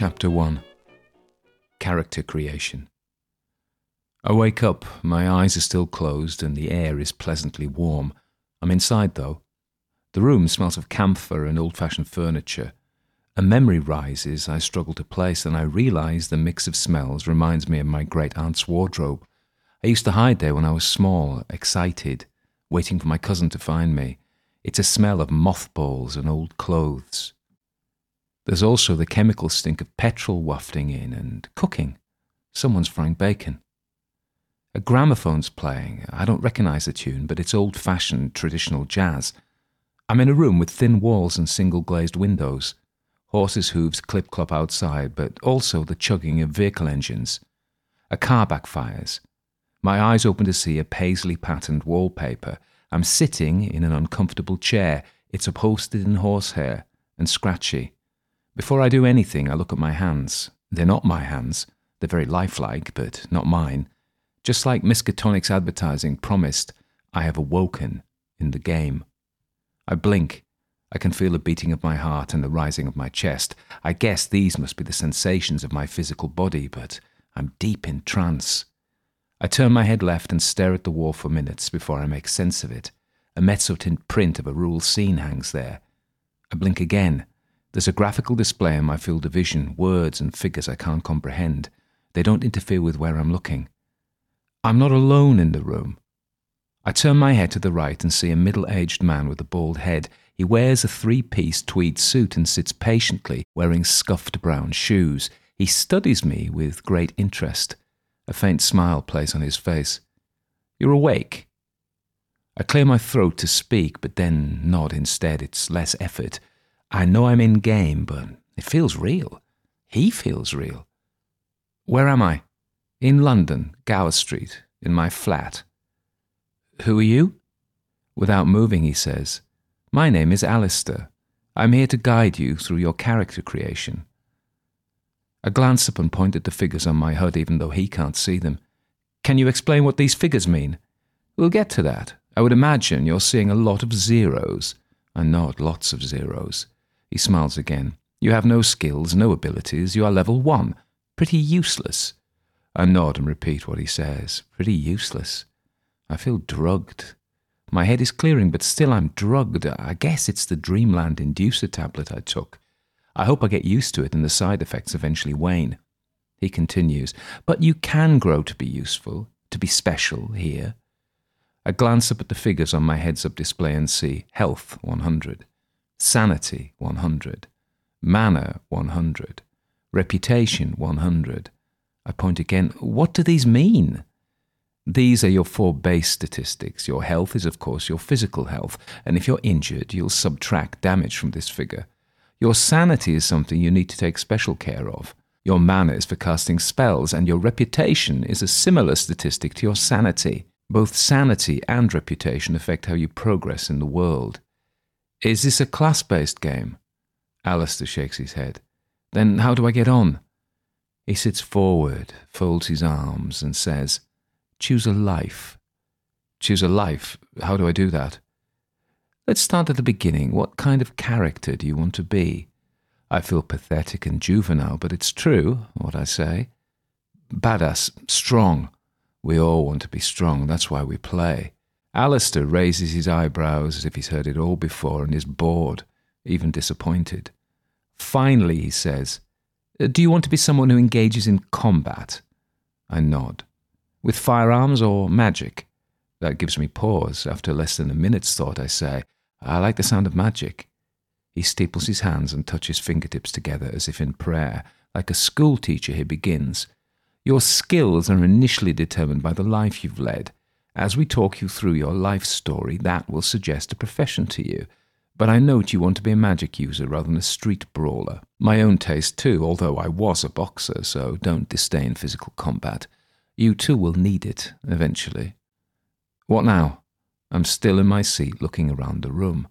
Chapter 1 Character Creation. I wake up, my eyes are still closed, and the air is pleasantly warm. I'm inside, though. The room smells of camphor and old fashioned furniture. A memory rises I struggle to place, and I realize the mix of smells reminds me of my great aunt's wardrobe. I used to hide there when I was small, excited, waiting for my cousin to find me. It's a smell of mothballs and old clothes. There's also the chemical stink of petrol wafting in and cooking. Someone's frying bacon. A gramophone's playing. I don't recognize the tune, but it's old fashioned traditional jazz. I'm in a room with thin walls and single glazed windows. Horses' hooves clip clop outside, but also the chugging of vehicle engines. A car backfires. My eyes open to see a paisley patterned wallpaper. I'm sitting in an uncomfortable chair. It's upholstered in horsehair and scratchy. Before I do anything, I look at my hands. They're not my hands. They're very lifelike, but not mine. Just like Miskatonic's advertising promised, I have awoken in the game. I blink. I can feel the beating of my heart and the rising of my chest. I guess these must be the sensations of my physical body, but I'm deep in trance. I turn my head left and stare at the wall for minutes before I make sense of it. A mezzotint print of a rural scene hangs there. I blink again. There's a graphical display in my field of vision, words and figures I can't comprehend. They don't interfere with where I'm looking. I'm not alone in the room. I turn my head to the right and see a middle aged man with a bald head. He wears a three piece tweed suit and sits patiently, wearing scuffed brown shoes. He studies me with great interest. A faint smile plays on his face. You're awake? I clear my throat to speak, but then nod instead. It's less effort. I know I'm in game, but it feels real. He feels real. Where am I? In London, Gower Street, in my flat. Who are you? Without moving, he says, My name is Alistair. I'm here to guide you through your character creation. I glance up and point at the figures on my HUD, even though he can't see them. Can you explain what these figures mean? We'll get to that. I would imagine you're seeing a lot of zeros. I nod, lots of zeros. He smiles again. You have no skills, no abilities. You are level one. Pretty useless. I nod and repeat what he says. Pretty useless. I feel drugged. My head is clearing, but still I'm drugged. I guess it's the Dreamland inducer tablet I took. I hope I get used to it and the side effects eventually wane. He continues, But you can grow to be useful, to be special here. I glance up at the figures on my heads up display and see health 100, sanity 100, mana 100, reputation 100. I point again, what do these mean? These are your four base statistics. Your health is, of course, your physical health, and if you're injured, you'll subtract damage from this figure. Your sanity is something you need to take special care of. Your mana is for casting spells, and your reputation is a similar statistic to your sanity. Both sanity and reputation affect how you progress in the world. Is this a class based game? Alistair shakes his head. Then how do I get on? He sits forward, folds his arms, and says, Choose a life. Choose a life? How do I do that? Let's start at the beginning. What kind of character do you want to be? I feel pathetic and juvenile, but it's true, what I say. Badass, strong. We all want to be strong, that's why we play. Alistair raises his eyebrows as if he's heard it all before and is bored, even disappointed. Finally, he says, uh, Do you want to be someone who engages in combat? I nod. With firearms or magic? That gives me pause. After less than a minute's thought, I say, I like the sound of magic. He steeples his hands and touches fingertips together as if in prayer. Like a schoolteacher, he begins. Your skills are initially determined by the life you've led. As we talk you through your life story, that will suggest a profession to you. But I note you want to be a magic user rather than a street brawler. My own taste, too, although I was a boxer, so don't disdain physical combat. You too will need it, eventually. What now? I'm still in my seat looking around the room.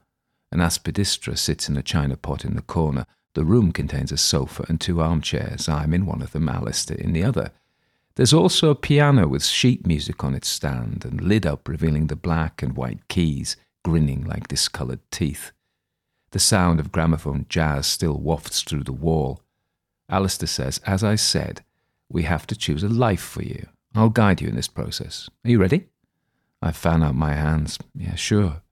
An aspidistra sits in a china pot in the corner. The room contains a sofa and two armchairs. I'm in one of them, Alistair in the other. There's also a piano with sheet music on its stand and lid up, revealing the black and white keys, grinning like discoloured teeth. The sound of gramophone jazz still wafts through the wall. Alistair says, As I said, we have to choose a life for you. I'll guide you in this process. Are you ready? I fan out my hands. Yeah, sure.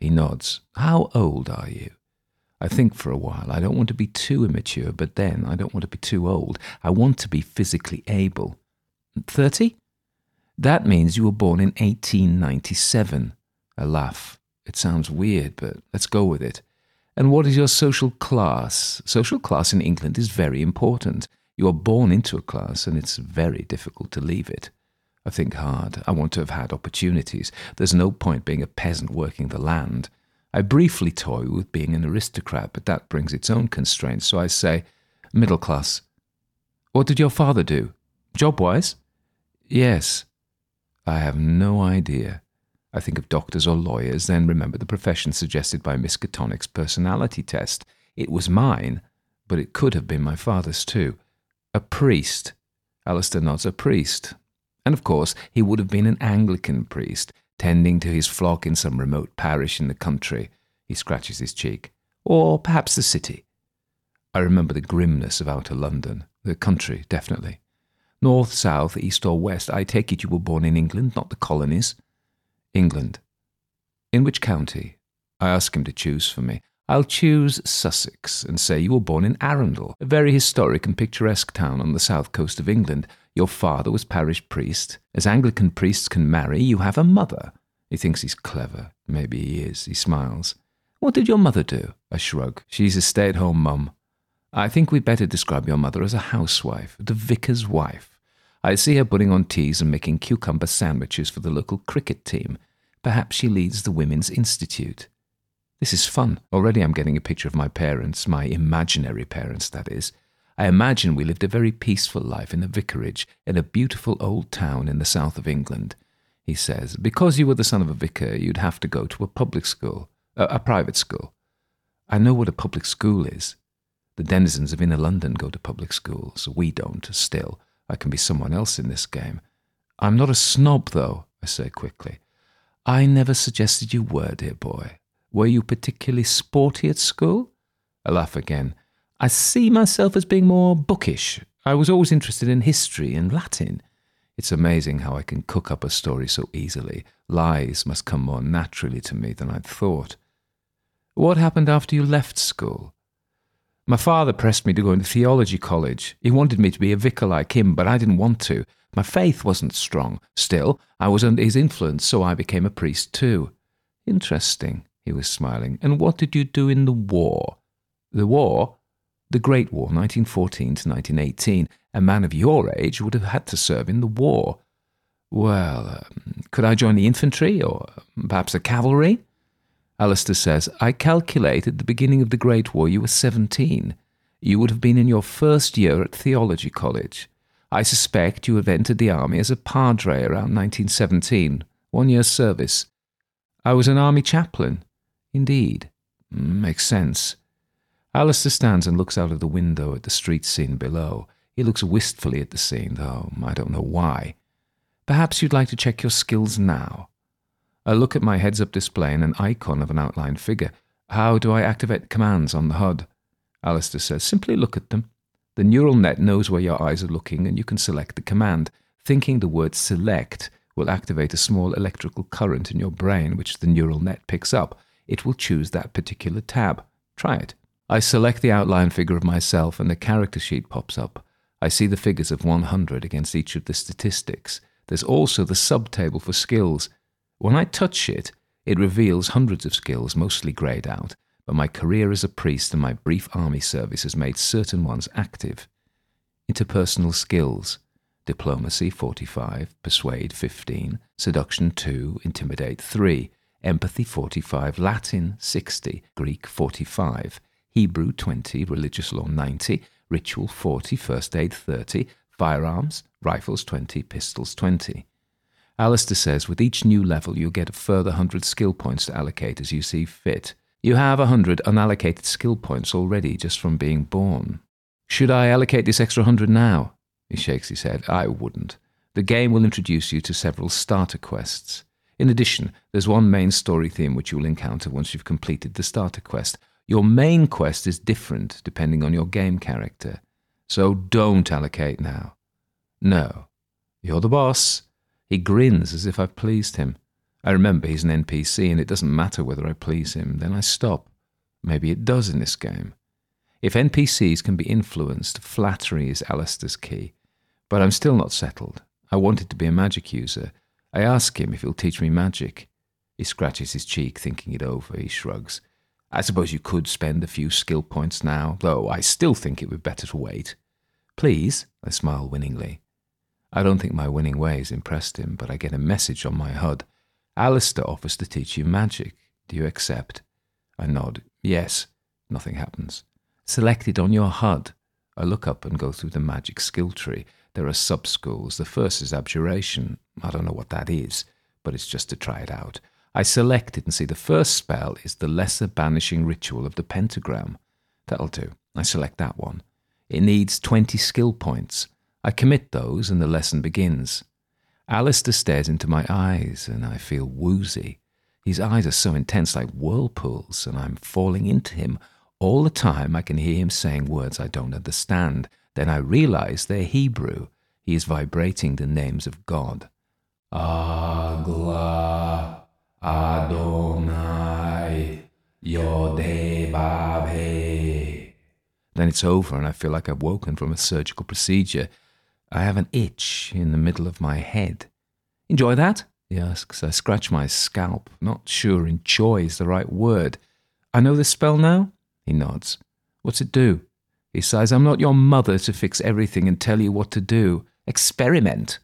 He nods. How old are you? I think for a while. I don't want to be too immature, but then I don't want to be too old. I want to be physically able. 30? That means you were born in 1897. A laugh. It sounds weird, but let's go with it. And what is your social class? Social class in England is very important. You are born into a class, and it's very difficult to leave it. I think hard. I want to have had opportunities. There's no point being a peasant working the land. I briefly toy with being an aristocrat, but that brings its own constraints, so I say, middle class. What did your father do? Job wise? Yes. I have no idea. I think of doctors or lawyers, then remember the profession suggested by Miss Miskatonic's personality test. It was mine, but it could have been my father's too. A priest. Alistair nods, a priest. And of course, he would have been an Anglican priest, tending to his flock in some remote parish in the country. He scratches his cheek. Or perhaps the city. I remember the grimness of outer London. The country, definitely. North, south, east, or west, I take it you were born in England, not the colonies. England. In which county? I ask him to choose for me. I'll choose Sussex and say you were born in Arundel, a very historic and picturesque town on the south coast of England. Your father was parish priest. As Anglican priests can marry, you have a mother. He thinks he's clever. Maybe he is. He smiles. What did your mother do? I shrug. She's a stay at home mum. I think we'd better describe your mother as a housewife, the vicar's wife. I see her putting on teas and making cucumber sandwiches for the local cricket team. Perhaps she leads the Women's Institute. This is fun. Already I'm getting a picture of my parents, my imaginary parents, that is. I imagine we lived a very peaceful life in a vicarage in a beautiful old town in the south of England. He says, because you were the son of a vicar, you'd have to go to a public school, a, a private school. I know what a public school is. The denizens of inner London go to public schools. We don't, still. I can be someone else in this game. I'm not a snob, though, I say quickly. I never suggested you were, dear boy. Were you particularly sporty at school? I laugh again. I see myself as being more bookish. I was always interested in history and Latin. It's amazing how I can cook up a story so easily. Lies must come more naturally to me than I'd thought. What happened after you left school? My father pressed me to go into theology college. He wanted me to be a vicar like him, but I didn't want to. My faith wasn't strong. Still, I was under his influence, so I became a priest too. Interesting, he was smiling. And what did you do in the war? The war? The Great War, 1914 to 1918. A man of your age would have had to serve in the war. Well, um, could I join the infantry or perhaps the cavalry? Alistair says, I calculate at the beginning of the Great War you were 17. You would have been in your first year at theology college. I suspect you have entered the army as a padre around 1917, one year's service. I was an army chaplain. Indeed. Mm, makes sense. Alistair stands and looks out of the window at the street scene below. He looks wistfully at the scene, though I don't know why. Perhaps you'd like to check your skills now. I look at my heads up display and an icon of an outlined figure. How do I activate commands on the HUD? Alistair says, simply look at them. The neural net knows where your eyes are looking and you can select the command. Thinking the word select will activate a small electrical current in your brain, which the neural net picks up. It will choose that particular tab. Try it. I select the outline figure of myself and the character sheet pops up. I see the figures of 100 against each of the statistics. There's also the subtable for skills. When I touch it, it reveals hundreds of skills, mostly greyed out, but my career as a priest and my brief army service has made certain ones active. Interpersonal skills. Diplomacy 45, persuade 15, seduction 2, intimidate 3, empathy 45, Latin 60, Greek 45, Hebrew 20, religious law 90, ritual 40, first aid 30, firearms, rifles 20, pistols 20. Alistair says with each new level you'll get a further 100 skill points to allocate as you see fit. You have 100 unallocated skill points already just from being born. Should I allocate this extra 100 now? He shakes his head. I wouldn't. The game will introduce you to several starter quests. In addition, there's one main story theme which you will encounter once you've completed the starter quest. Your main quest is different depending on your game character. So don't allocate now. No. You're the boss. He grins as if I've pleased him. I remember he's an NPC and it doesn't matter whether I please him. Then I stop. Maybe it does in this game. If NPCs can be influenced, flattery is Alistair's key. But I'm still not settled. I wanted to be a magic user. I ask him if he'll teach me magic. He scratches his cheek, thinking it over. He shrugs. I suppose you could spend a few skill points now, though I still think it would be better to wait. Please, I smile winningly. I don't think my winning ways impressed him, but I get a message on my HUD. Alistair offers to teach you magic. Do you accept? I nod. Yes. Nothing happens. Selected on your HUD. I look up and go through the magic skill tree. There are sub schools. The first is Abjuration. I don't know what that is, but it's just to try it out. I select it and see the first spell is the Lesser Banishing Ritual of the Pentagram. That'll do. I select that one. It needs 20 skill points. I commit those and the lesson begins. Alistair stares into my eyes and I feel woozy. His eyes are so intense like whirlpools and I'm falling into him. All the time I can hear him saying words I don't understand. Then I realize they're Hebrew. He is vibrating the names of God. Agla Adonai Yodevave. Then it's over and I feel like I've woken from a surgical procedure. I have an itch in the middle of my head. Enjoy that? he asks. I scratch my scalp, not sure enjoy is the right word. I know the spell now? He nods. What's it do? He sighs, I'm not your mother to fix everything and tell you what to do. Experiment.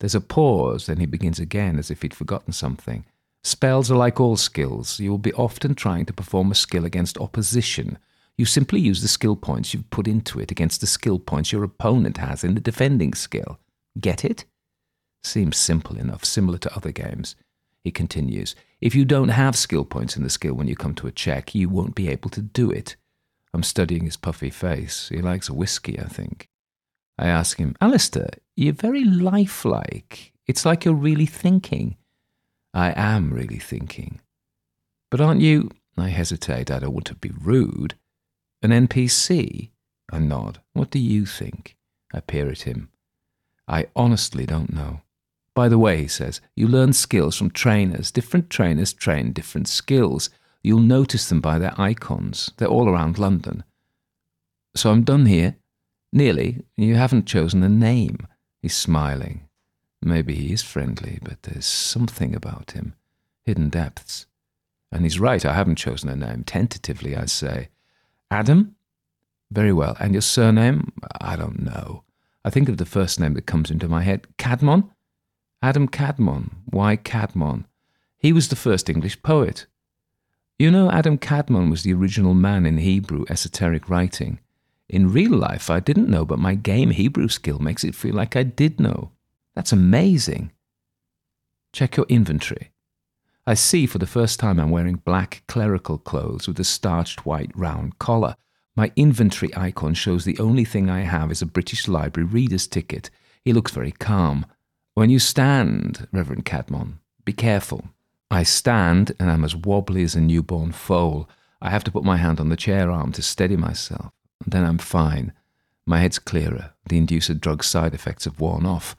There's a pause, then he begins again as if he'd forgotten something. Spells are like all skills. You will be often trying to perform a skill against opposition you simply use the skill points you've put into it against the skill points your opponent has in the defending skill. Get it? Seems simple enough, similar to other games. He continues, If you don't have skill points in the skill when you come to a check, you won't be able to do it. I'm studying his puffy face. He likes whiskey, I think. I ask him, Alistair, you're very lifelike. It's like you're really thinking. I am really thinking. But aren't you? I hesitate. I don't want to be rude. An NPC? I nod. What do you think? I peer at him. I honestly don't know. By the way, he says, you learn skills from trainers. Different trainers train different skills. You'll notice them by their icons. They're all around London. So I'm done here. Nearly. You haven't chosen a name. He's smiling. Maybe he is friendly, but there's something about him. Hidden depths. And he's right, I haven't chosen a name. Tentatively, I say. Adam? Very well. And your surname? I don't know. I think of the first name that comes into my head. Cadmon? Adam Cadmon. Why Cadmon? He was the first English poet. You know, Adam Cadmon was the original man in Hebrew esoteric writing. In real life, I didn't know, but my game Hebrew skill makes it feel like I did know. That's amazing. Check your inventory. I see for the first time I'm wearing black clerical clothes with a starched white round collar. My inventory icon shows the only thing I have is a British Library reader's ticket. He looks very calm. When you stand, Reverend Cadmon, be careful. I stand and I'm as wobbly as a newborn foal. I have to put my hand on the chair arm to steady myself. Then I'm fine. My head's clearer. The inducer drug side effects have worn off.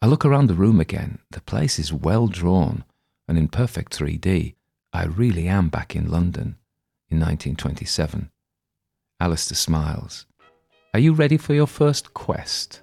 I look around the room again. The place is well drawn and in perfect 3D, I really am back in London in 1927. Alistair smiles. Are you ready for your first quest?